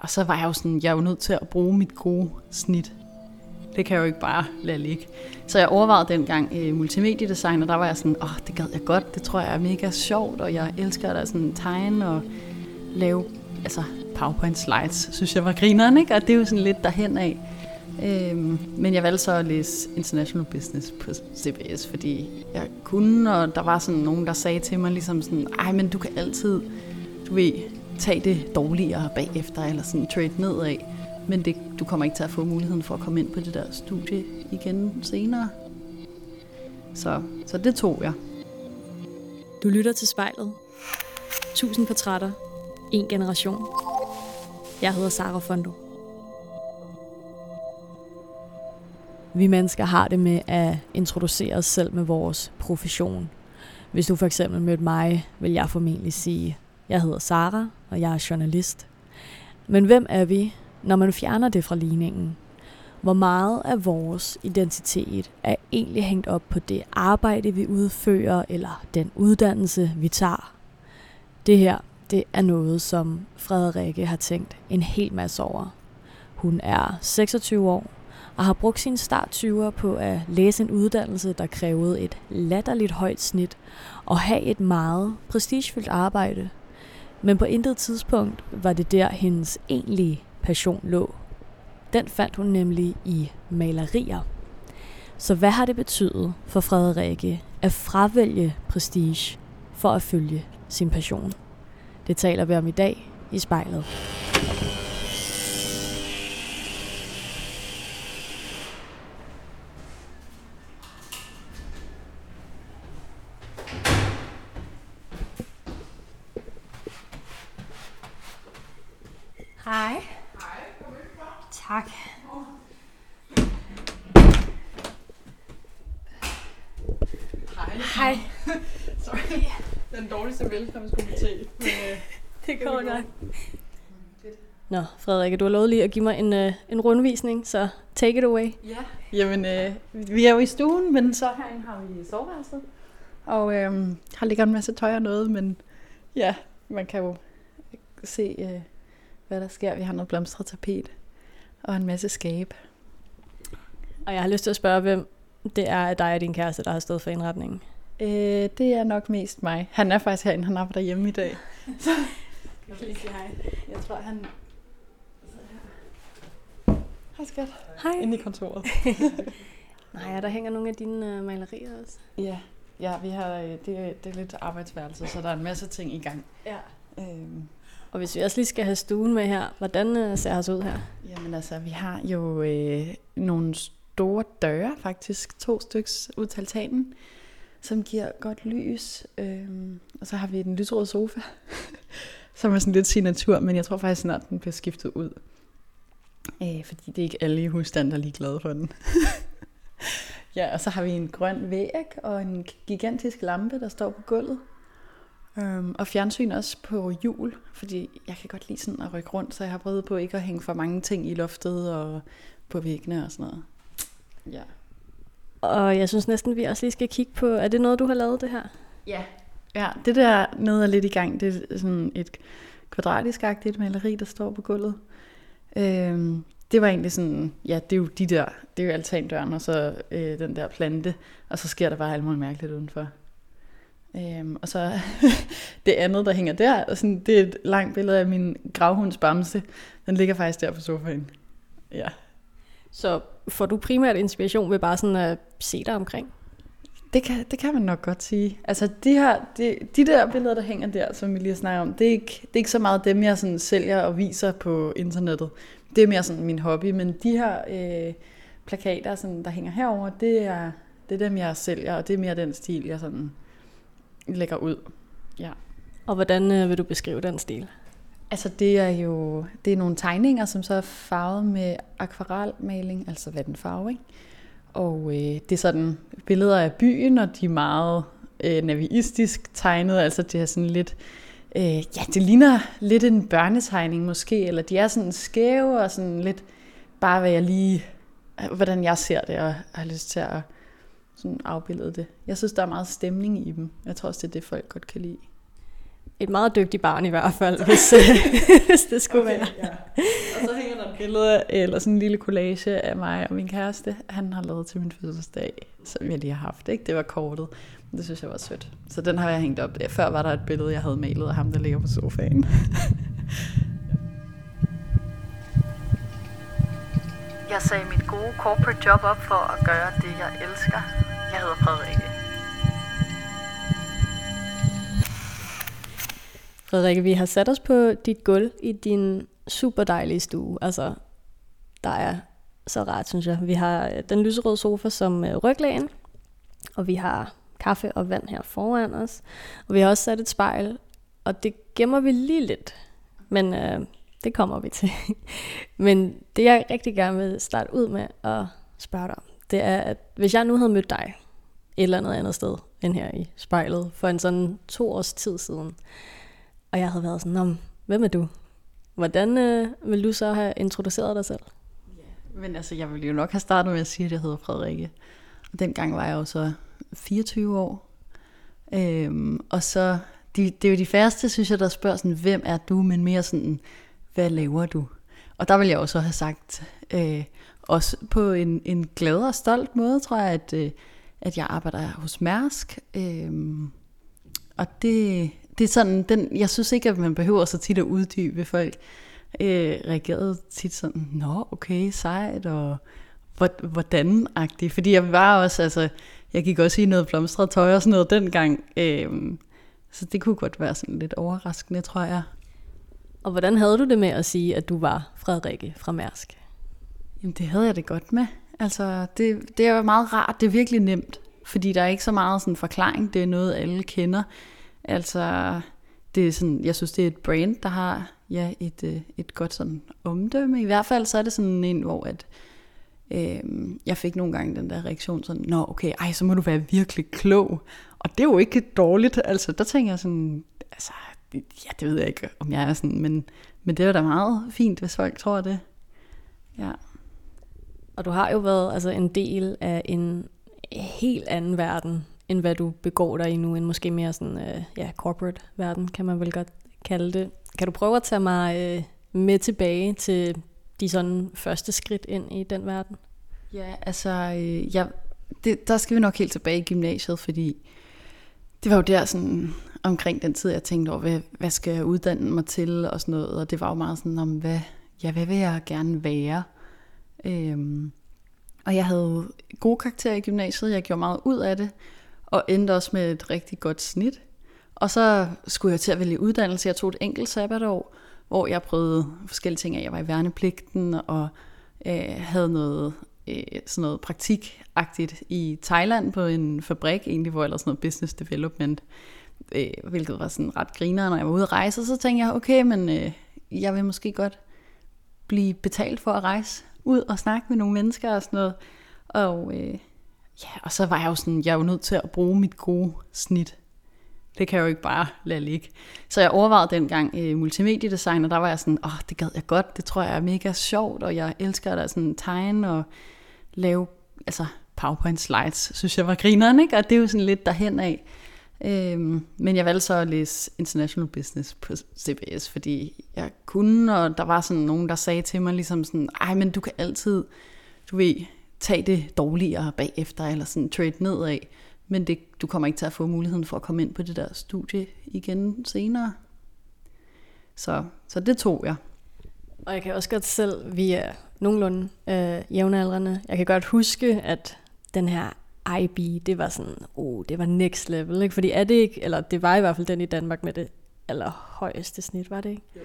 og så var jeg jo sådan, jeg er jo nødt til at bruge mit gode snit. Det kan jeg jo ikke bare lade ligge. Så jeg overvejede dengang øh, multimediedesign, og der var jeg sådan, åh, oh, det gad jeg godt, det tror jeg er mega sjovt, og jeg elsker at sådan tegne og lave altså PowerPoint slides, synes jeg var grineren, ikke? Og det er jo sådan lidt derhen af. Øhm, men jeg valgte så at læse International Business på CBS, fordi jeg kunne, og der var sådan nogen, der sagde til mig ligesom sådan, ej, men du kan altid, du ved, tage det dårligere bagefter, eller sådan trade nedad. Men det, du kommer ikke til at få muligheden for at komme ind på det der studie igen senere. Så, så det tog jeg. Du lytter til spejlet. Tusind portrætter. En generation. Jeg hedder Sara Fondo. Vi mennesker har det med at introducere os selv med vores profession. Hvis du for eksempel mødte mig, vil jeg formentlig sige, jeg hedder Sara, og jeg er journalist. Men hvem er vi, når man fjerner det fra ligningen? Hvor meget af vores identitet er egentlig hængt op på det arbejde, vi udfører, eller den uddannelse, vi tager? Det her, det er noget, som Frederikke har tænkt en hel masse over. Hun er 26 år og har brugt sin start 20'er på at læse en uddannelse, der krævede et latterligt højt snit og have et meget prestigefyldt arbejde. Men på intet tidspunkt var det der, hendes egentlige passion lå. Den fandt hun nemlig i malerier. Så hvad har det betydet for Frederikke at fravælge prestige for at følge sin passion? Det taler vi om i dag i spejlet. Hej. Tak. Hej. Hej. Sorry. Den dårligste velkomstkomité. Men, øh, Det går nok. Nå, Frederikke, du har lovet lige at give mig en, uh, en rundvisning, så take it away. ja. Jamen, øh, vi er jo i stuen, men så herinde har vi soveværelset. Og øh, har ligger en masse tøj og noget, men ja, man kan jo se, øh, hvad der sker. Vi har noget blomstret tapet og en masse skab. Og jeg har lyst til at spørge, hvem det er af dig og din kæreste, der har stået for indretningen. Øh, det er nok mest mig. Han er faktisk herinde, han arbejder hjemme i dag. Jeg tror, han... Hej skat. Hej. Inde i kontoret. Nej, der hænger nogle af dine uh, malerier også. Ja, ja vi har, øh, det, er- det er lidt arbejdsværelse, så der er en masse ting i gang. Ja. Øhm, og hvis vi også lige skal have stuen med her, hvordan øh, ser os ud her? jamen altså, vi har jo øh, nogle store døre, faktisk to styks ud til altanen, som giver godt lys. Øh, og så har vi den lysrøde sofa, som er sådan lidt signatur, men jeg tror faktisk snart, den bliver skiftet ud. Øh, fordi det er ikke alle i husstanden, der er lige glade for den. ja, og så har vi en grøn væg og en gigantisk lampe, der står på gulvet. Um, og fjernsyn også på jul, fordi jeg kan godt lide sådan at rykke rundt, så jeg har prøvet på ikke at hænge for mange ting i loftet og på væggene og sådan noget. Ja. Og jeg synes næsten, vi også lige skal kigge på, er det noget, du har lavet det her? Ja. Ja, det der nede er lidt i gang. Det er sådan et kvadratisk-agtigt maleri, der står på gulvet. Øhm, det var egentlig sådan, ja, det er jo de der, det er jo altandøren, og så øh, den der plante, og så sker der bare alt muligt mærkeligt udenfor. Øhm, og så det andet, der hænger der, og sådan, det er et langt billede af min gravhunds bamse. Den ligger faktisk der på sofaen. Ja. Så får du primært inspiration ved bare sådan at se dig omkring? Det kan, det kan man nok godt sige. Altså de, her, de, de der billeder, der hænger der, som vi lige har snakket om, det er ikke, det er ikke så meget dem, jeg sådan sælger og viser på internettet. Det er mere sådan min hobby, men de her øh, plakater, sådan, der hænger herover, det er, det er dem, jeg sælger, og det er mere den stil, jeg sådan lægger ud. Ja. Og hvordan øh, vil du beskrive den stil? Altså det er jo det er nogle tegninger, som så er farvet med akvarelmaling, altså vattenfarve, ikke? Og øh, det er sådan billeder af byen, og de er meget øh, naviistisk tegnet, altså det er sådan lidt, øh, ja det ligner lidt en børnetegning måske, eller de er sådan skæve og sådan lidt bare hvad jeg lige, hvordan jeg ser det, og har lyst til at sådan afbillede det. Jeg synes, der er meget stemning i dem. Jeg tror også, det er det, folk godt kan lide. et meget dygtigt barn i hvert fald, hvis, øh, hvis det skulle okay, være. Ja. Og så hænger der et billede, eller sådan en lille collage af mig og min kæreste. Han har lavet til min fødselsdag, som jeg lige har haft. Ikke? Det var kortet. Det synes jeg var sødt. Så den har jeg hængt op. Før var der et billede, jeg havde malet af ham, der ligger på sofaen. Jeg sagde mit gode corporate job op for at gøre det, jeg elsker. Jeg hedder Frederikke. Frederikke, vi har sat os på dit gulv i din super dejlige stue. Altså, der er så rart, synes jeg. Vi har øh, den lyserøde sofa som øh, ryglægen, og vi har kaffe og vand her foran os. Og vi har også sat et spejl, og det gemmer vi lige lidt. Men øh, det kommer vi til. Men det jeg rigtig gerne vil starte ud med at spørge dig om, det er, at hvis jeg nu havde mødt dig et eller andet andet sted end her i spejlet for en sådan to års tid siden, og jeg havde været sådan, om, hvem er du? Hvordan øh, vil du så have introduceret dig selv? Ja, men altså, jeg ville jo nok have startet med at sige, at jeg hedder Frederikke. Og dengang var jeg jo så 24 år. Øhm, og så, de, det er jo de færreste, synes jeg, der spørger sådan, hvem er du? Men mere sådan, hvad laver du? Og der vil jeg også have sagt, øh, også på en, en glad og stolt måde, tror jeg, at, øh, at jeg arbejder hos Mærsk. Øh, og det, det er sådan, den, jeg synes ikke, at man behøver så tit at uddybe folk. Øh, reagerede tit sådan, nå okay, sejt, og hvordan-agtigt. Fordi jeg var også, altså, jeg gik også i noget blomstret tøj og sådan noget dengang. Øh, så det kunne godt være sådan lidt overraskende, tror jeg. Og hvordan havde du det med at sige, at du var Frederikke fra Mærsk? Jamen, det havde jeg det godt med. Altså, det, det er meget rart. Det er virkelig nemt. Fordi der er ikke så meget sådan forklaring. Det er noget, alle kender. Altså, det er sådan, jeg synes, det er et brand, der har ja, et, øh, et godt sådan omdømme. I hvert fald så er det sådan en, hvor at, øh, jeg fik nogle gange den der reaktion sådan, nå okay, ej, så må du være virkelig klog. Og det er jo ikke dårligt. Altså, der tænker jeg sådan, altså, ja, det ved jeg ikke, om jeg er sådan, men, men det er da meget fint, hvis folk tror det. Ja. Og du har jo været altså, en del af en helt anden verden, end hvad du begår dig i nu, en måske mere sådan, øh, ja, corporate verden, kan man vel godt kalde det. Kan du prøve at tage mig øh, med tilbage til de sådan første skridt ind i den verden? Ja, altså, øh, jeg, det, der skal vi nok helt tilbage i gymnasiet, fordi det var jo der sådan, omkring den tid, jeg tænkte over, hvad, hvad skal jeg uddanne mig til og sådan noget. Og det var jo meget sådan om, hvad, ja, hvad vil jeg gerne være? Øhm, og jeg havde gode karakterer i gymnasiet, jeg gjorde meget ud af det, og endte også med et rigtig godt snit. Og så skulle jeg til at vælge uddannelse. Jeg tog et enkelt sabbatår, hvor jeg prøvede forskellige ting. Jeg var i værnepligten og øh, havde noget øh, sådan noget praktikagtigt i Thailand på en fabrik, egentlig, hvor jeg lavede sådan noget business development øh, hvilket var sådan ret griner, når jeg var ude at rejse. Og så tænkte jeg, okay, men øh, jeg vil måske godt blive betalt for at rejse ud og snakke med nogle mennesker og sådan noget. Og, øh, ja, og så var jeg jo sådan, jeg er jo nødt til at bruge mit gode snit. Det kan jeg jo ikke bare lade ligge. Så jeg overvejede dengang øh, multimediedesign, og der var jeg sådan, åh, oh, det gad jeg godt, det tror jeg er mega sjovt, og jeg elsker at sådan tegne og lave, altså PowerPoint slides, synes jeg var grineren, ikke? Og det er jo sådan lidt derhen af. Øhm, men jeg valgte så at læse International Business på CBS, fordi jeg kunne, og der var sådan nogen, der sagde til mig ligesom sådan, ej, men du kan altid, du ved, tage det dårligere bagefter, eller sådan trade nedad, men det, du kommer ikke til at få muligheden for at komme ind på det der studie igen senere. Så, så det tog jeg. Og jeg kan også godt selv, vi er nogenlunde øh, jævnaldrende, jeg kan godt huske, at den her IB, det var sådan, oh, det var next level, ikke? Fordi er det ikke, eller det var i hvert fald den i Danmark med det allerhøjeste snit, var det ikke? Jo.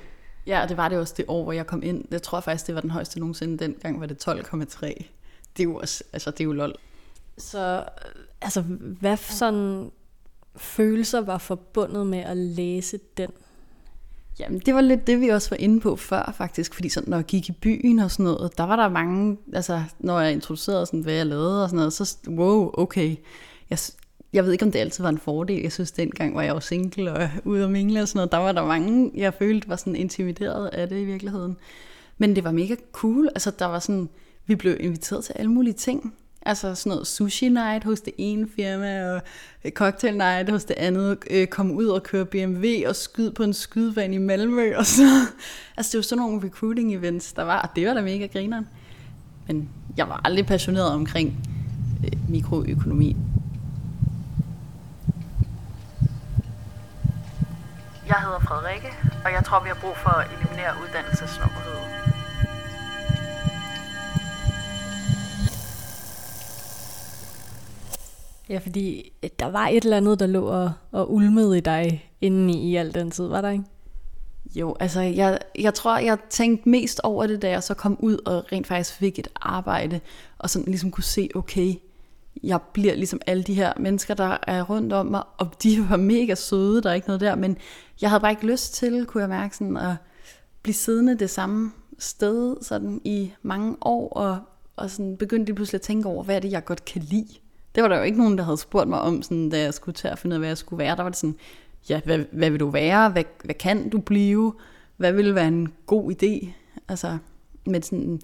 Ja, og det var det også det år, hvor jeg kom ind. Jeg tror faktisk, det var den højeste nogensinde. Dengang var det 12,3. Det er jo også, altså det er jo lol. Så, altså, hvad sådan følelser var forbundet med at læse den Jamen, det var lidt det, vi også var inde på før, faktisk. Fordi sådan, når jeg gik i byen og sådan noget, der var der mange, altså, når jeg introducerede sådan, hvad jeg lavede og sådan noget, så, wow, okay. Jeg, jeg ved ikke, om det altid var en fordel. Jeg synes, dengang var jeg jo single og ude og mingle og sådan noget. Der var der mange, jeg følte var sådan intimideret af det i virkeligheden. Men det var mega cool. Altså, der var sådan, vi blev inviteret til alle mulige ting. Altså sådan noget sushi night hos det ene firma, og cocktail night hos det andet, øh, komme ud og køre BMW og skyde på en skydevand i Malmø og så. Altså det var sådan nogle recruiting events, der var, og det var da mega grineren. Men jeg var aldrig passioneret omkring øh, mikroøkonomi. Jeg hedder Frederikke, og jeg tror, vi har brug for at eliminere uddannelsesnopperiet. Ja, fordi øh, der var et eller andet, der lå og, og ulmede i dig indeni i, i al den tid, var der ikke? Jo, altså jeg, jeg tror, jeg tænkte mest over det, da jeg så kom ud og rent faktisk fik et arbejde, og sådan ligesom kunne se, okay, jeg bliver ligesom alle de her mennesker, der er rundt om mig, og de var mega søde, der er ikke noget der, men jeg havde bare ikke lyst til, kunne jeg mærke, sådan at blive siddende det samme sted sådan i mange år, og, og sådan begyndte lige pludselig at tænke over, hvad er det, jeg godt kan lide. Det var der jo ikke nogen, der havde spurgt mig om, sådan, da jeg skulle til at finde ud af, hvad jeg skulle være. Der var det sådan, ja, hvad, hvad vil du være? Hvad, hvad kan du blive? Hvad ville være en god idé? Altså, men sådan,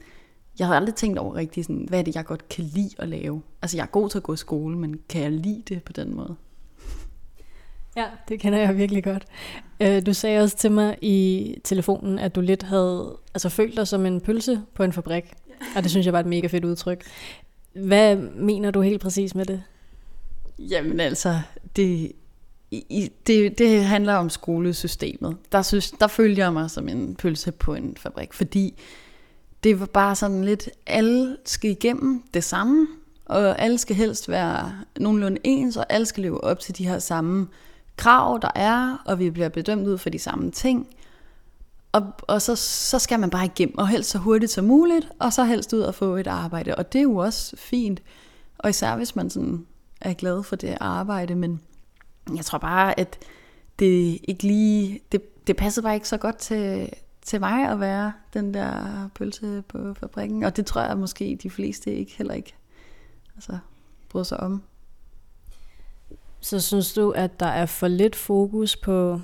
jeg havde aldrig tænkt over rigtig, sådan, hvad er det, jeg godt kan lide at lave. Altså, jeg er god til at gå i skole, men kan jeg lide det på den måde? Ja, det kender jeg virkelig godt. Øh, du sagde også til mig i telefonen, at du lidt havde altså, følt dig som en pølse på en fabrik. Og det synes jeg var et mega fedt udtryk. Hvad mener du helt præcis med det? Jamen altså, det, i, det, det handler om skolesystemet. Der, synes, der følger jeg mig som en pølse på en fabrik, fordi det var bare sådan lidt, alle skal igennem det samme, og alle skal helst være nogenlunde ens, og alle skal leve op til de her samme krav, der er, og vi bliver bedømt ud for de samme ting. Og, og så, så skal man bare igennem, og helst så hurtigt som muligt, og så helst ud og få et arbejde. Og det er jo også fint, og især hvis man sådan er glad for det arbejde, men jeg tror bare, at det ikke lige, det, det passede bare ikke så godt til, til mig at være den der pølse på fabrikken. Og det tror jeg måske de fleste ikke heller ikke altså, bryder sig om. Så synes du, at der er for lidt fokus på,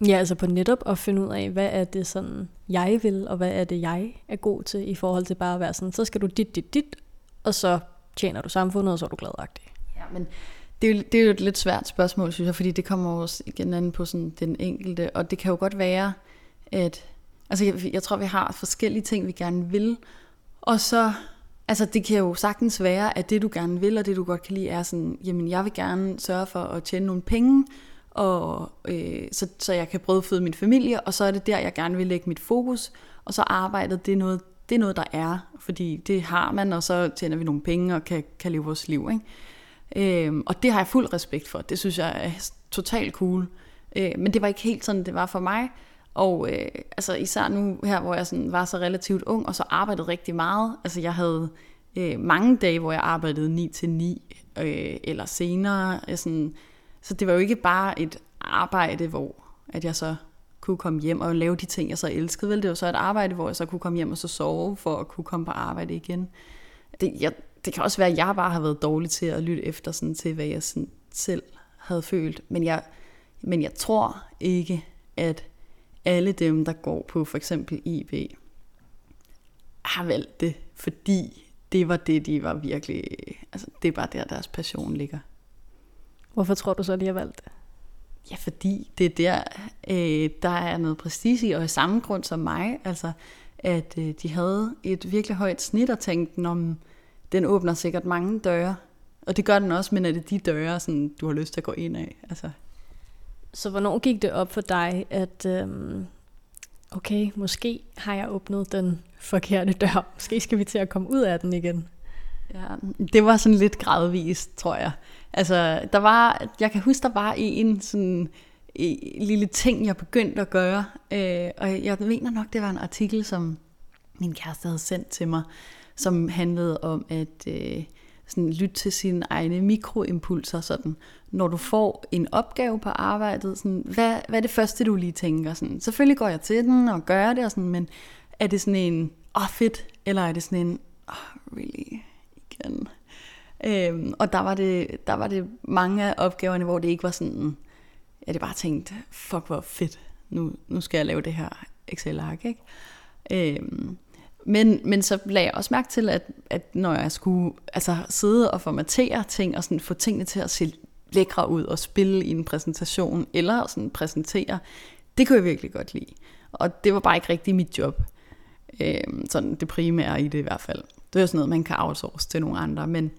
ja, altså på netop at finde ud af, hvad er det sådan, jeg vil, og hvad er det, jeg er god til, i forhold til bare at være sådan, så skal du dit, dit, dit, og så tjener du samfundet, og så er du gladagtig. Ja, men det er, jo, det er jo et lidt svært spørgsmål, synes jeg, fordi det kommer også igen an på sådan den enkelte, og det kan jo godt være, at altså jeg, jeg tror, vi har forskellige ting, vi gerne vil, og så, altså det kan jo sagtens være, at det du gerne vil, og det du godt kan lide, er sådan, jamen jeg vil gerne sørge for at tjene nogle penge, og øh, så, så jeg kan brødføde min familie, og så er det der, jeg gerne vil lægge mit fokus, og så arbejdet, det er noget, det er noget der er, fordi det har man, og så tjener vi nogle penge og kan, kan leve vores liv, ikke? Øh, og det har jeg fuld respekt for. Det synes jeg er totalt cool. Øh, men det var ikke helt sådan, det var for mig. Og øh, altså især nu her, hvor jeg sådan var så relativt ung, og så arbejdede rigtig meget. Altså jeg havde øh, mange dage, hvor jeg arbejdede 9 til 9 øh, eller senere. Sådan, så det var jo ikke bare et arbejde, hvor at jeg så kunne komme hjem og lave de ting, jeg så elskede. Vel? Det var så et arbejde, hvor jeg så kunne komme hjem og så sove for at kunne komme på arbejde igen. Det, jeg, det kan også være, at jeg bare har været dårlig til at lytte efter sådan, til, hvad jeg sådan selv havde følt. Men jeg, men jeg tror ikke, at alle dem, der går på for eksempel IB, har valgt det, fordi det var det, de var virkelig... Altså, det er bare der, deres passion ligger. Hvorfor tror du så, de har valgt det? Ja, fordi det er der, øh, der er noget prestige i, og i samme grund som mig, altså, at øh, de havde et virkelig højt snit og tænkte, om den åbner sikkert mange døre. Og det gør den også, men er det de døre, sådan, du har lyst til at gå ind af? Altså. Så hvornår gik det op for dig, at øhm, okay, måske har jeg åbnet den forkerte dør. Måske skal vi til at komme ud af den igen. Ja, det var sådan lidt gradvist, tror jeg. Altså, der var, jeg kan huske, der var en sådan en lille ting, jeg begyndte at gøre. Øh, og jeg mener nok, det var en artikel, som min kæreste havde sendt til mig, som handlede om at øh, sådan lytte til sine egne mikroimpulser. Sådan. Når du får en opgave på arbejdet, sådan, hvad, hvad er det første, du lige tænker? Sådan, selvfølgelig går jeg til den og gør det, og sådan, men er det sådan en, åh oh, fedt, eller er det sådan en, oh, really, igen? Øhm, og der var, det, der var det mange af opgaverne, hvor det ikke var sådan, at det bare tænkte, fuck hvor fedt, nu, nu skal jeg lave det her Excel-ark, ikke? Øhm, men, men så lagde jeg også mærke til, at, at når jeg skulle altså, sidde og formatere ting, og sådan få tingene til at se lækre ud og spille i en præsentation, eller sådan præsentere, det kunne jeg virkelig godt lide. Og det var bare ikke rigtig mit job. Øhm, sådan det primære i det i hvert fald. Det er sådan noget, man kan outsource til nogle andre, men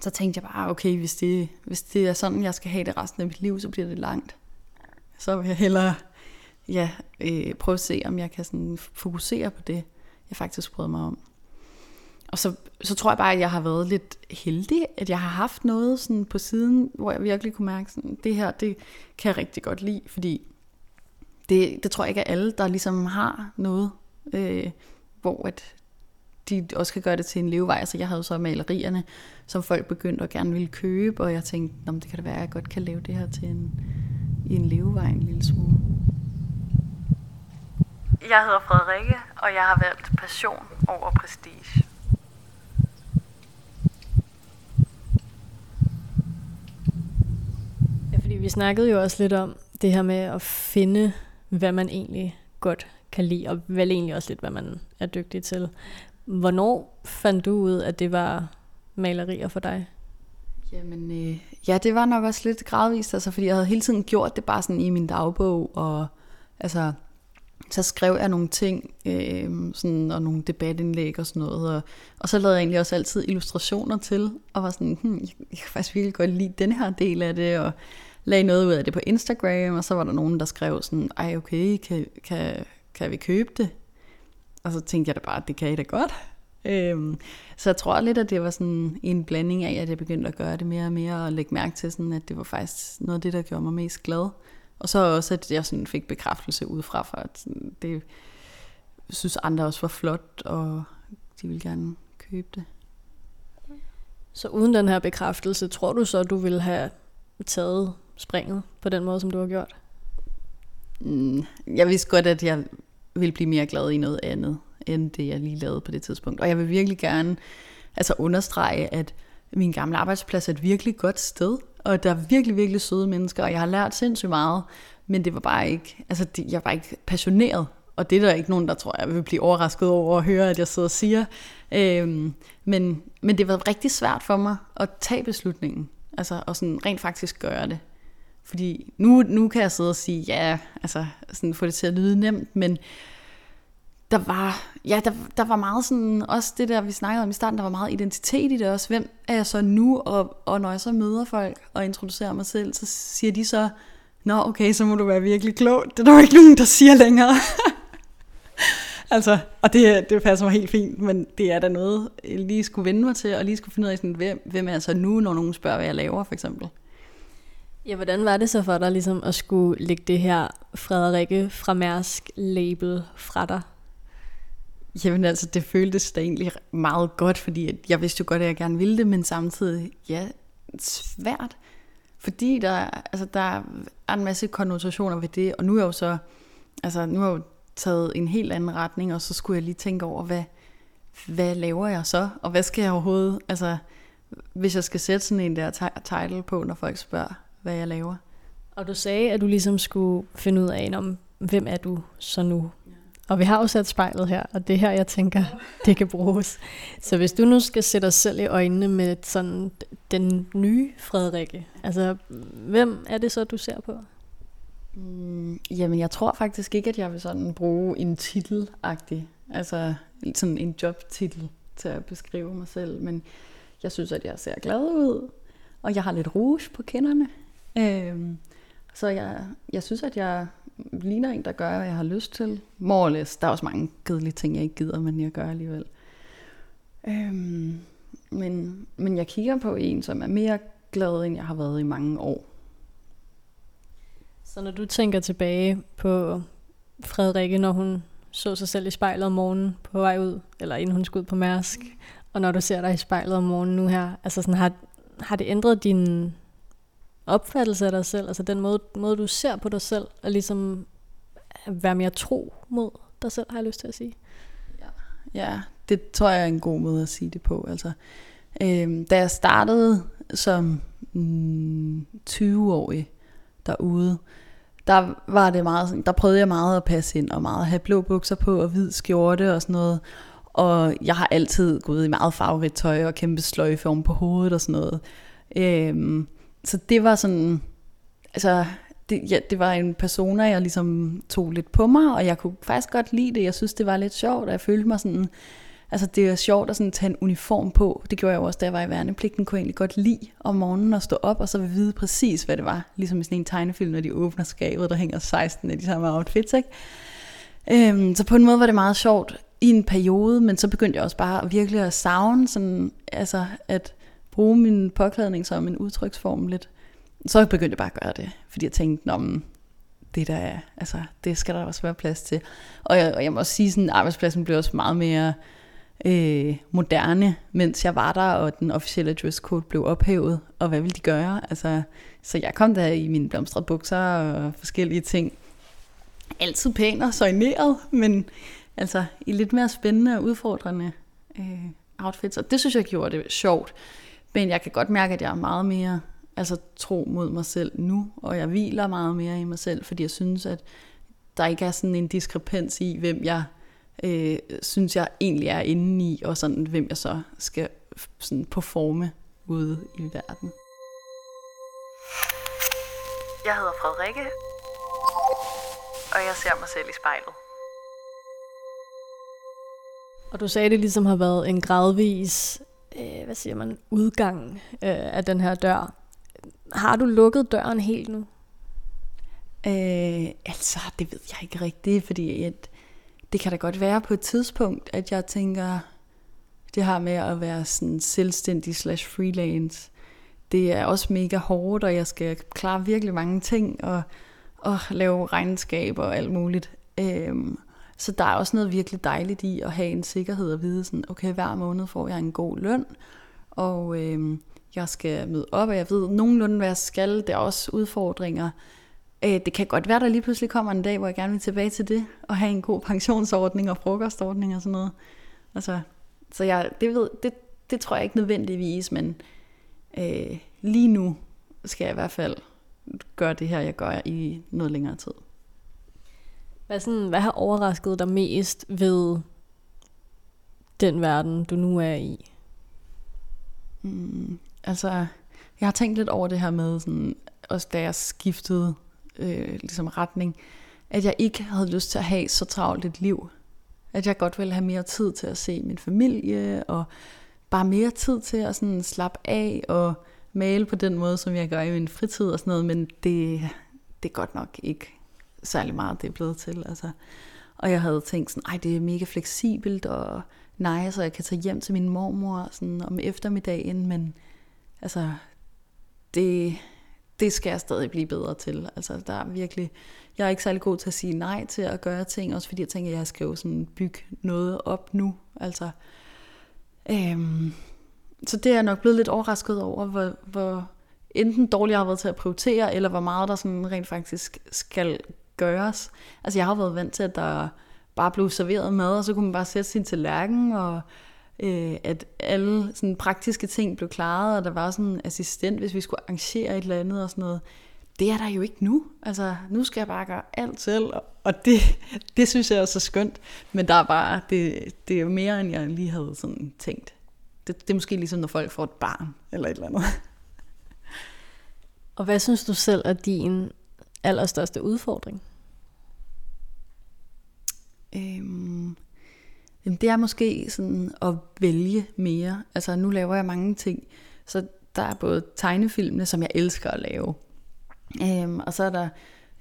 så tænkte jeg bare, okay, hvis det, hvis det er sådan, jeg skal have det resten af mit liv, så bliver det langt. Så vil jeg hellere ja, øh, prøve at se, om jeg kan sådan fokusere på det, jeg faktisk prøvede mig om. Og så, så tror jeg bare, at jeg har været lidt heldig, at jeg har haft noget sådan på siden, hvor jeg virkelig kunne mærke, sådan, det her, det kan jeg rigtig godt lide, fordi det, det tror jeg ikke er alle, der ligesom har noget, øh, hvor at de også kan gøre det til en levevej. Altså jeg havde jo så malerierne, som folk begyndte at gerne ville købe, og jeg tænkte, det kan det være, at jeg godt kan lave det her til en, i en levevej en lille smule. Jeg hedder Frederikke, og jeg har valgt passion over prestige. Ja, fordi vi snakkede jo også lidt om det her med at finde, hvad man egentlig godt kan lide, og vel egentlig også lidt, hvad man er dygtig til. Hvornår fandt du ud, at det var malerier for dig? Jamen, øh, ja, det var nok også lidt gradvist, altså, fordi jeg havde hele tiden gjort det bare sådan i min dagbog, og altså, så skrev jeg nogle ting, øh, sådan, og nogle debatindlæg og sådan noget, og, og så lavede jeg egentlig også altid illustrationer til, og var sådan, hmm, jeg, jeg kan faktisk virkelig godt lide den her del af det, og lagde noget ud af det på Instagram, og så var der nogen, der skrev sådan, ej okay, kan, kan, kan vi købe det? Og så tænkte jeg da bare, at det kan I da godt. Øhm, så jeg tror lidt, at det var sådan en blanding af, at jeg begyndte at gøre det mere og mere, og lægge mærke til, sådan, at det var faktisk noget af det, der gjorde mig mest glad. Og så også, at jeg sådan fik bekræftelse udefra, for at det synes andre også var flot, og de ville gerne købe det. Så uden den her bekræftelse, tror du så, du ville have taget springet på den måde, som du har gjort? Mm, jeg vidste godt, at jeg vil blive mere glad i noget andet, end det jeg lige lavede på det tidspunkt. Og jeg vil virkelig gerne altså understrege, at min gamle arbejdsplads er et virkelig godt sted, og der er virkelig, virkelig søde mennesker, og jeg har lært sindssygt meget, men det var bare ikke, altså det, jeg var ikke passioneret, og det er der ikke nogen, der tror, jeg vil blive overrasket over at høre, at jeg sidder og siger. Øhm, men, men det var rigtig svært for mig at tage beslutningen, altså og sådan rent faktisk gøre det. Fordi nu, nu kan jeg sidde og sige, ja, altså sådan få det til at lyde nemt, men der var, ja, der, der var meget sådan, også det der, vi snakkede om i starten, der var meget identitet i det også. Hvem er jeg så nu? Og, og når jeg så møder folk og introducerer mig selv, så siger de så, nå okay, så må du være virkelig klog. Det er der jo ikke nogen, der siger længere. altså, og det, det passer mig helt fint, men det er da noget, jeg lige skulle vende mig til, og lige skulle finde ud af, sådan, hvem, hvem er jeg så nu, når nogen spørger, hvad jeg laver, for eksempel. Ja, hvordan var det så for dig ligesom at skulle lægge det her Frederikke fra Mærsk label fra dig? Jamen altså, det føltes da egentlig meget godt, fordi jeg vidste jo godt, at jeg gerne ville det, men samtidig, ja, svært. Fordi der, altså, der er en masse konnotationer ved det, og nu er jeg jo så, altså nu har jeg jo taget en helt anden retning, og så skulle jeg lige tænke over, hvad, hvad laver jeg så, og hvad skal jeg overhovedet, altså hvis jeg skal sætte sådan en der title på, når folk spørger, hvad jeg laver. Og du sagde, at du ligesom skulle finde ud af, om hvem er du så nu? Og vi har jo sat spejlet her, og det her, jeg tænker, det kan bruges. Så hvis du nu skal sætte os selv i øjnene med sådan den nye Frederikke, altså hvem er det så, du ser på? Mm, jamen, jeg tror faktisk ikke, at jeg vil sådan bruge en titelagtig, altså sådan en jobtitel til at beskrive mig selv, men jeg synes, at jeg ser glad ud, og jeg har lidt rouge på kinderne. Øhm, så jeg, jeg synes, at jeg ligner en, der gør, hvad jeg har lyst til. Morles, der er også mange kedelige ting, jeg ikke gider, men jeg gør alligevel. Øhm, men, men jeg kigger på en, som er mere glad, end jeg har været i mange år. Så når du tænker tilbage på Frederikke, når hun så sig selv i spejlet om morgenen på vej ud, eller inden hun skulle ud på Mærsk, og når du ser dig i spejlet om morgenen nu her, altså sådan, har, har det ændret din opfattelse af dig selv, altså den måde, måde du ser på dig selv, og ligesom være mere tro mod dig selv, har jeg lyst til at sige. Ja, ja det tror jeg er en god måde at sige det på. Altså, øh, da jeg startede som mm, 20-årig derude, der var det meget, der prøvede jeg meget at passe ind, og meget at have blå bukser på, og hvid skjorte og sådan noget. Og jeg har altid gået i meget farverigt tøj og kæmpe sløjfe om på hovedet og sådan noget. Øhm, så det var sådan, altså det, ja, det var en persona, jeg ligesom tog lidt på mig, og jeg kunne faktisk godt lide det. Jeg synes, det var lidt sjovt, og jeg følte mig sådan, altså det er sjovt at sådan tage en uniform på. Det gjorde jeg jo også, da jeg var i værnepligten, kunne jeg egentlig godt lide om morgenen at stå op, og så vide præcis, hvad det var. Ligesom i sådan en tegnefilm, når de åbner skabet, der hænger 16 af de samme outfits, ikke? Øhm, så på en måde var det meget sjovt i en periode, men så begyndte jeg også bare virkelig at savne, sådan, altså at bruge min påklædning som en udtryksform lidt. Så begyndte jeg bare at gøre det, fordi jeg tænkte, om det der, altså, det skal der også være plads til. Og jeg, og jeg må også sige, sådan, arbejdspladsen blev også meget mere øh, moderne, mens jeg var der, og den officielle dresscode blev ophævet, og hvad ville de gøre? Altså, så jeg kom der i mine blomstrede bukser og forskellige ting. Altid pæn og søjneret, men altså i lidt mere spændende og udfordrende øh, outfits, og det synes jeg gjorde det sjovt. Men jeg kan godt mærke, at jeg er meget mere altså, tro mod mig selv nu, og jeg hviler meget mere i mig selv, fordi jeg synes, at der ikke er sådan en diskrepans i, hvem jeg øh, synes, jeg egentlig er inde i, og sådan, hvem jeg så skal sådan performe ude i verden. Jeg hedder Frederikke, og jeg ser mig selv i spejlet. Og du sagde, det ligesom har været en gradvis, øh, hvad siger man, udgang øh, af den her dør. Har du lukket døren helt nu? Øh, altså, det ved jeg ikke rigtigt, fordi at det kan da godt være på et tidspunkt, at jeg tænker, det her med at være sådan selvstændig slash freelance, det er også mega hårdt, og jeg skal klare virkelig mange ting, og, og lave regnskaber og alt muligt. Øhm, så der er også noget virkelig dejligt i at have en sikkerhed og vide sådan, okay, hver måned får jeg en god løn, og øh, jeg skal møde op, og jeg ved nogenlunde, hvad jeg skal. Der er også udfordringer. Øh, det kan godt være, der lige pludselig kommer en dag, hvor jeg gerne vil tilbage til det, og have en god pensionsordning og frokostordning og sådan noget. Altså, så jeg, det, ved, det, det tror jeg ikke nødvendigvis, men øh, lige nu skal jeg i hvert fald gøre det her, jeg gør i noget længere tid. Hvad, sådan, hvad har overrasket dig mest ved den verden, du nu er i? Mm, altså, jeg har tænkt lidt over det her med, sådan, også da jeg skiftede øh, ligesom retning, at jeg ikke havde lyst til at have så travlt et liv. At jeg godt ville have mere tid til at se min familie, og bare mere tid til at sådan slappe af og male på den måde, som jeg gør i min fritid og sådan noget, men det, det er godt nok ikke særlig meget, det er blevet til. Altså. Og jeg havde tænkt sådan, ej, det er mega fleksibelt og nice, så jeg kan tage hjem til min mormor sådan om eftermiddagen, men altså, det, det skal jeg stadig blive bedre til. Altså, der er virkelig, jeg er ikke særlig god til at sige nej til at gøre ting, også fordi jeg tænker, at jeg skal jo sådan bygge noget op nu. Altså, øhm, så det er jeg nok blevet lidt overrasket over, hvor, hvor enten dårligt jeg har været til at prioritere, eller hvor meget der sådan rent faktisk skal gøres. Altså jeg har været vant til, at der bare blev serveret mad, og så kunne man bare sætte sin tallerken, og øh, at alle sådan praktiske ting blev klaret, og der var sådan en assistent, hvis vi skulle arrangere et eller andet og sådan noget. Det er der jo ikke nu. Altså, nu skal jeg bare gøre alt selv, og det, det synes jeg er så skønt. Men der er bare, det, det er jo mere, end jeg lige havde sådan tænkt. Det, det er måske ligesom, når folk får et barn, eller et eller andet. Og hvad synes du selv er din allerstørste udfordring? Øhm, jamen det er måske sådan at vælge mere. Altså nu laver jeg mange ting, så der er både tegnefilmene, som jeg elsker at lave, øhm, og så er der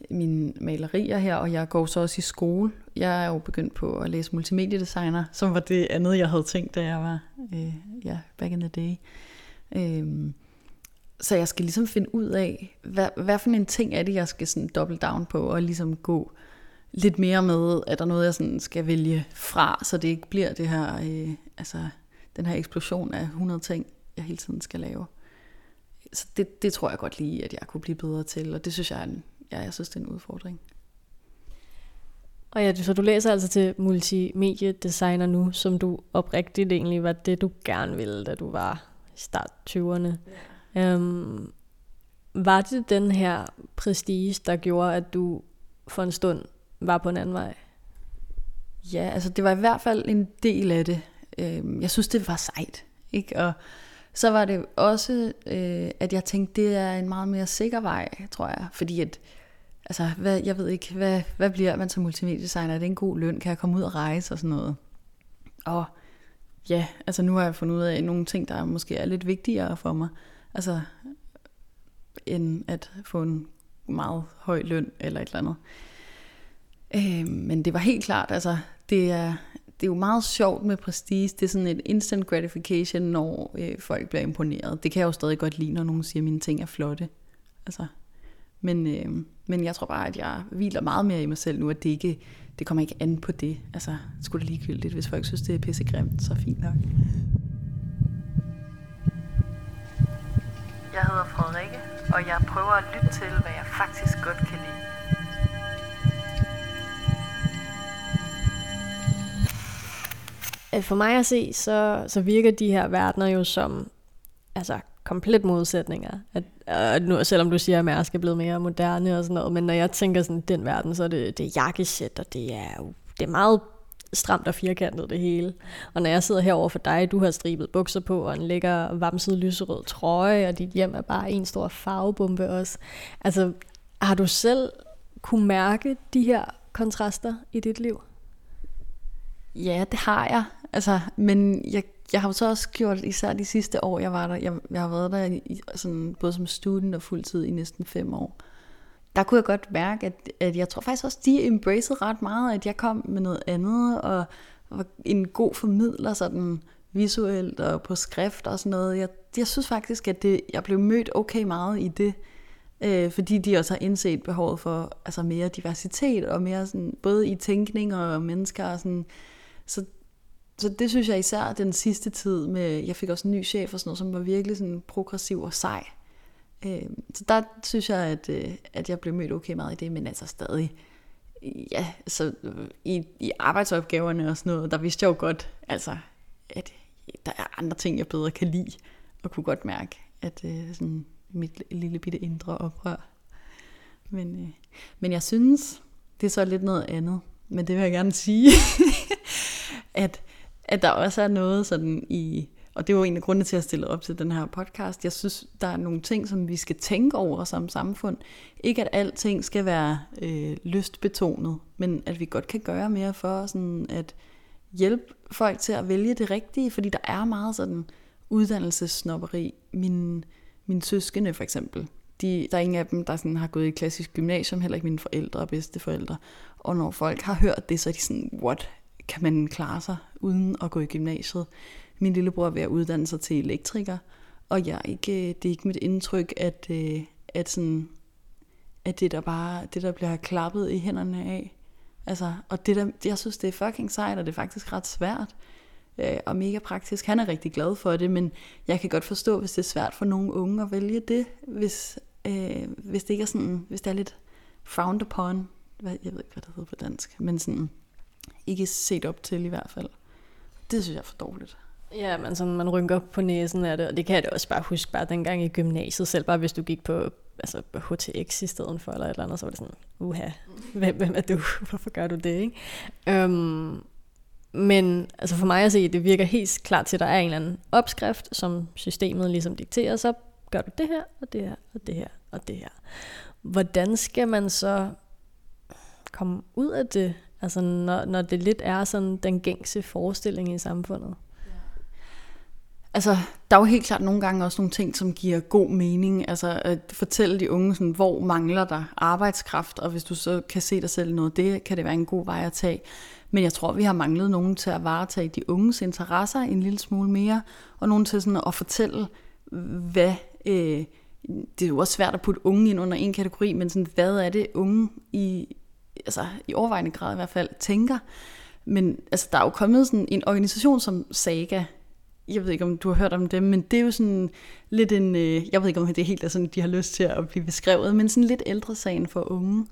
mine malerier her, og jeg går så også i skole. Jeg er jo begyndt på at læse multimediedesigner, som var det andet, jeg havde tænkt, da jeg var øh, ja, back in the day. Øhm, så jeg skal ligesom finde ud af, hvad, hvad for en ting er det, jeg skal sådan double down på, og ligesom gå lidt mere med, at der er noget, jeg sådan skal vælge fra, så det ikke bliver det her, øh, altså den her eksplosion af 100 ting, jeg hele tiden skal lave. Så det, det tror jeg godt lige, at jeg kunne blive bedre til, og det synes jeg er en, ja, jeg synes, det er en udfordring. Og ja, så du læser altså til multimediedesigner nu, som du oprigtigt egentlig var det, du gerne ville, da du var i start 20'erne. Ja. Um, var det den her prestige, der gjorde, at du for en stund var på en anden vej? Ja, altså det var i hvert fald en del af det. Øh, jeg synes, det var sejt. Ikke? Og så var det også, øh, at jeg tænkte, det er en meget mere sikker vej, tror jeg. Fordi at, altså, hvad, jeg ved ikke, hvad, hvad bliver man som multimediedesigner? Er det en god løn? Kan jeg komme ud og rejse og sådan noget? Og ja, altså nu har jeg fundet ud af nogle ting, der måske er lidt vigtigere for mig. Altså, end at få en meget høj løn eller et eller andet. Øh, men det var helt klart, altså, det er, det er jo meget sjovt med prestige. Det er sådan en instant gratification, når øh, folk bliver imponeret. Det kan jeg jo stadig godt lide, når nogen siger, at mine ting er flotte. Altså, men, øh, men jeg tror bare, at jeg hviler meget mere i mig selv nu, at det ikke det kommer ikke an på det. Altså, skulle det ligegyldigt. Hvis folk synes, det er pissegrimt, så fint nok. Jeg hedder Frederikke, og jeg prøver at lytte til, hvad jeg faktisk godt kan lide. Øh, for mig at se, så, så virker de her verdener jo som altså, komplet modsætninger. At, og nu, selvom du siger, at Mærsk er blevet mere moderne og sådan noget, men når jeg tænker sådan den verden, så er det, det er jakkesæt, og det er, det er meget stramt og firkantet det hele. Og når jeg sidder herover for dig, du har stribet bukser på og en lækker vamset lyserød trøje, og dit hjem er bare en stor farvebombe også. Altså, har du selv kunne mærke de her kontraster i dit liv? Ja, det har jeg. Altså, men jeg, jeg har jo så også gjort, især de sidste år, jeg var der, jeg, jeg har været der i, sådan, både som student og fuldtid i næsten fem år. Der kunne jeg godt mærke, at, at jeg tror faktisk også, de embraced ret meget, at jeg kom med noget andet, og var en god formidler sådan visuelt og på skrift og sådan noget. Jeg, jeg synes faktisk, at det, jeg blev mødt okay meget i det, øh, fordi de også har indset behovet for altså mere diversitet og mere sådan, både i tænkning og mennesker og sådan, så, så det synes jeg især den sidste tid med, jeg fik også en ny chef og sådan noget, som var virkelig sådan progressiv og sej. Øh, så der synes jeg, at, øh, at jeg blev mødt okay meget i det, men altså stadig, ja, så i, i arbejdsopgaverne og sådan noget, der vidste jeg jo godt, altså, at der er andre ting, jeg bedre kan lide, og kunne godt mærke, at øh, sådan mit lille bitte indre oprør. Men, øh, men jeg synes, det er så lidt noget andet, men det vil jeg gerne sige, at, at der også er noget sådan i, og det var en af grundene til at stille op til den her podcast. Jeg synes, der er nogle ting, som vi skal tænke over som samfund. Ikke at alting skal være øh, lystbetonet, men at vi godt kan gøre mere for sådan at hjælpe folk til at vælge det rigtige, fordi der er meget sådan uddannelsessnopperi. Min, min søskende for eksempel, de, der er ingen af dem, der sådan har gået i klassisk gymnasium, heller ikke mine forældre og bedsteforældre. Og når folk har hørt det, så er de sådan, what, kan man klare sig uden at gå i gymnasiet? Min lillebror er ved at uddanne sig til elektriker, og jeg ikke, øh, det er ikke mit indtryk, at, øh, at, sådan, at det der bare det der bliver klappet i hænderne af. Altså, og det der, jeg synes, det er fucking sejt, og det er faktisk ret svært øh, og mega praktisk. Han er rigtig glad for det, men jeg kan godt forstå, hvis det er svært for nogle unge at vælge det, hvis, øh, hvis det ikke er sådan, hvis det er lidt frowned upon, hvad, jeg ved ikke, hvad det hedder på dansk, men sådan ikke set op til i hvert fald. Det synes jeg er for dårligt. Ja, men sådan, man rynker på næsen af det, og det kan jeg da også bare huske, bare dengang i gymnasiet, selv bare hvis du gik på altså HTX i stedet for, eller et eller andet, så var det sådan, uha, hvem, hvem er du? Hvorfor gør du det, ikke? Øhm, men altså for mig at se, det virker helt klart til, at der er en eller anden opskrift, som systemet ligesom dikterer, så gør du det her, og det her, og det her, og det her. Hvordan skal man så komme ud af det, altså når, når det lidt er sådan den gængse forestilling i samfundet? Altså, der er jo helt klart nogle gange også nogle ting, som giver god mening. Altså, at fortælle de unge, sådan, hvor mangler der arbejdskraft, og hvis du så kan se dig selv noget, det kan det være en god vej at tage. Men jeg tror, vi har manglet nogen til at varetage de unges interesser en lille smule mere, og nogen til sådan at fortælle, hvad... Øh, det er jo også svært at putte unge ind under en kategori, men sådan, hvad er det unge i, altså, i overvejende grad i hvert fald tænker. Men altså, der er jo kommet sådan en organisation som Saga, jeg ved ikke, om du har hørt om dem, men det er jo sådan lidt en, øh, jeg ved ikke, om det er helt er sådan, de har lyst til at blive beskrevet, men sådan lidt ældre sagen for unge.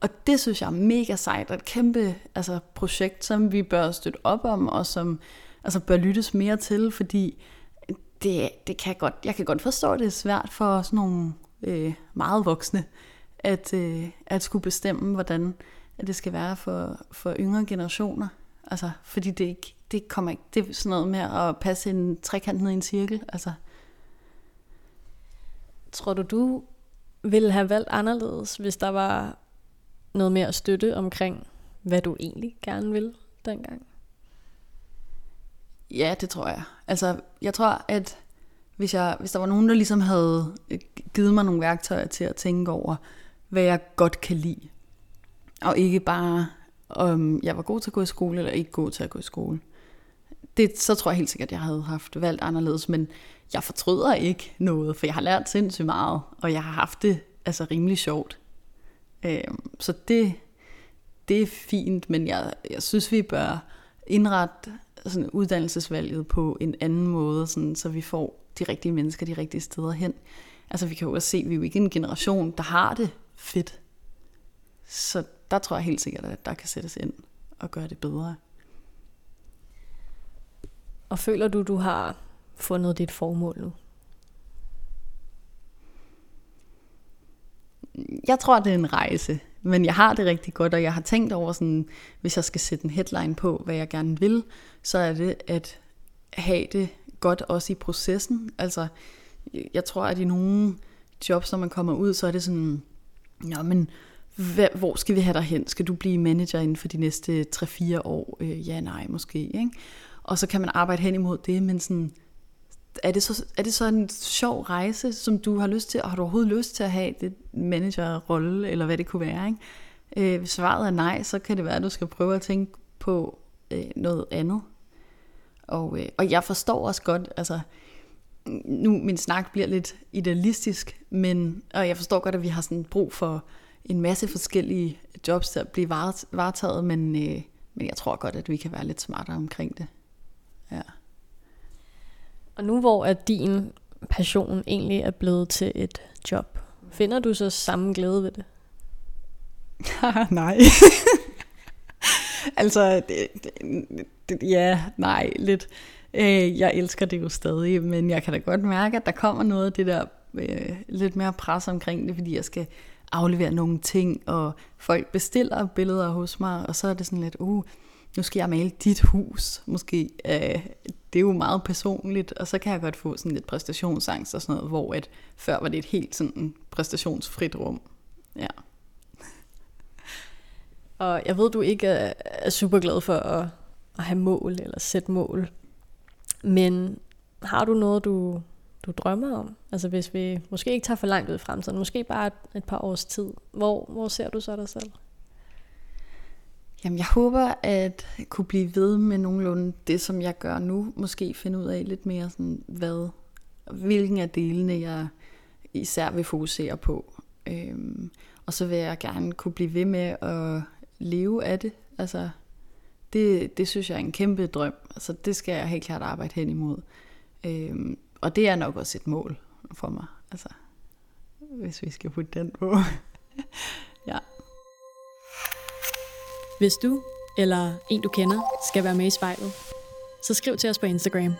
Og det synes jeg er mega sejt, og et kæmpe altså, projekt, som vi bør støtte op om, og som altså, bør lyttes mere til, fordi det, det kan godt, jeg kan godt forstå, at det er svært for sådan nogle øh, meget voksne, at, øh, at skulle bestemme, hvordan at det skal være for, for yngre generationer. Altså, fordi det ikke, det kommer ikke, det er sådan noget med at passe en trekant ned i en cirkel. Altså, Tror du, du ville have valgt anderledes, hvis der var noget mere støtte omkring, hvad du egentlig gerne vil dengang? Ja, det tror jeg. Altså, jeg tror, at hvis, jeg, hvis der var nogen, der ligesom havde øh, givet mig nogle værktøjer til at tænke over, hvad jeg godt kan lide, og ikke bare, om jeg var god til at gå i skole, eller ikke god til at gå i skole. Det, så tror jeg helt sikkert, at jeg havde haft valgt anderledes, men jeg fortryder ikke noget, for jeg har lært sindssygt meget, og jeg har haft det altså rimelig sjovt. Øhm, så det, det er fint, men jeg, jeg synes, vi bør indrette sådan uddannelsesvalget på en anden måde, sådan, så vi får de rigtige mennesker de rigtige steder hen. Altså vi kan jo også se, at vi er jo ikke en generation, der har det fedt. Så der tror jeg helt sikkert, at der kan sættes ind og gøre det bedre. Og føler du, du har fundet dit formål nu? Jeg tror, det er en rejse, men jeg har det rigtig godt, og jeg har tænkt over sådan, hvis jeg skal sætte en headline på, hvad jeg gerne vil, så er det at have det godt også i processen. Altså, jeg tror, at i nogle jobs, når man kommer ud, så er det sådan, Nå, men hvor skal vi have dig hen? Skal du blive manager inden for de næste 3-4 år? Øh, ja, nej, måske. Ikke? Og så kan man arbejde hen imod det, men sådan, er det, så, er det så en sjov rejse, som du har lyst til, og har du overhovedet lyst til at have det managerrolle, eller hvad det kunne være? Ikke? Øh, hvis svaret er nej, så kan det være, at du skal prøve at tænke på øh, noget andet. Og, øh, og jeg forstår også godt, altså nu min snak bliver lidt idealistisk, men og jeg forstår godt, at vi har sådan brug for en masse forskellige jobs til at blive varetaget, men, øh, men jeg tror godt, at vi kan være lidt smartere omkring det. Ja. Og nu hvor at din passion egentlig er blevet til et job, finder du så samme glæde ved det? nej. altså, det, det, det, ja, nej, lidt. Øh, jeg elsker det jo stadig, men jeg kan da godt mærke, at der kommer noget af det der øh, lidt mere pres omkring det, fordi jeg skal aflevere nogle ting, og folk bestiller billeder hos mig, og så er det sådan lidt, uh, nu skal jeg male dit hus, måske. Øh, det er jo meget personligt, og så kan jeg godt få sådan lidt præstationsangst og sådan noget, hvor at før var det et helt sådan præstationsfrit rum. Ja. Og jeg ved, du ikke er, er super glad for at, at have mål eller sætte mål. Men har du noget, du, du drømmer om? Altså hvis vi måske ikke tager for langt ud i fremtiden, måske bare et, et par års tid. Hvor, hvor ser du så dig selv? Jamen, jeg håber at kunne blive ved med nogenlunde det, som jeg gør nu. Måske finde ud af lidt mere, sådan, hvad, hvilken af delene jeg især vil fokusere på. Øhm, og så vil jeg gerne kunne blive ved med at leve af det. Altså, det, det synes jeg er en kæmpe drøm. Altså, det skal jeg helt klart arbejde hen imod. Øhm, og det er nok også et mål for mig. Altså, hvis vi skal putte den på. ja. Hvis du eller en du kender skal være med i spejlet, så skriv til os på Instagram.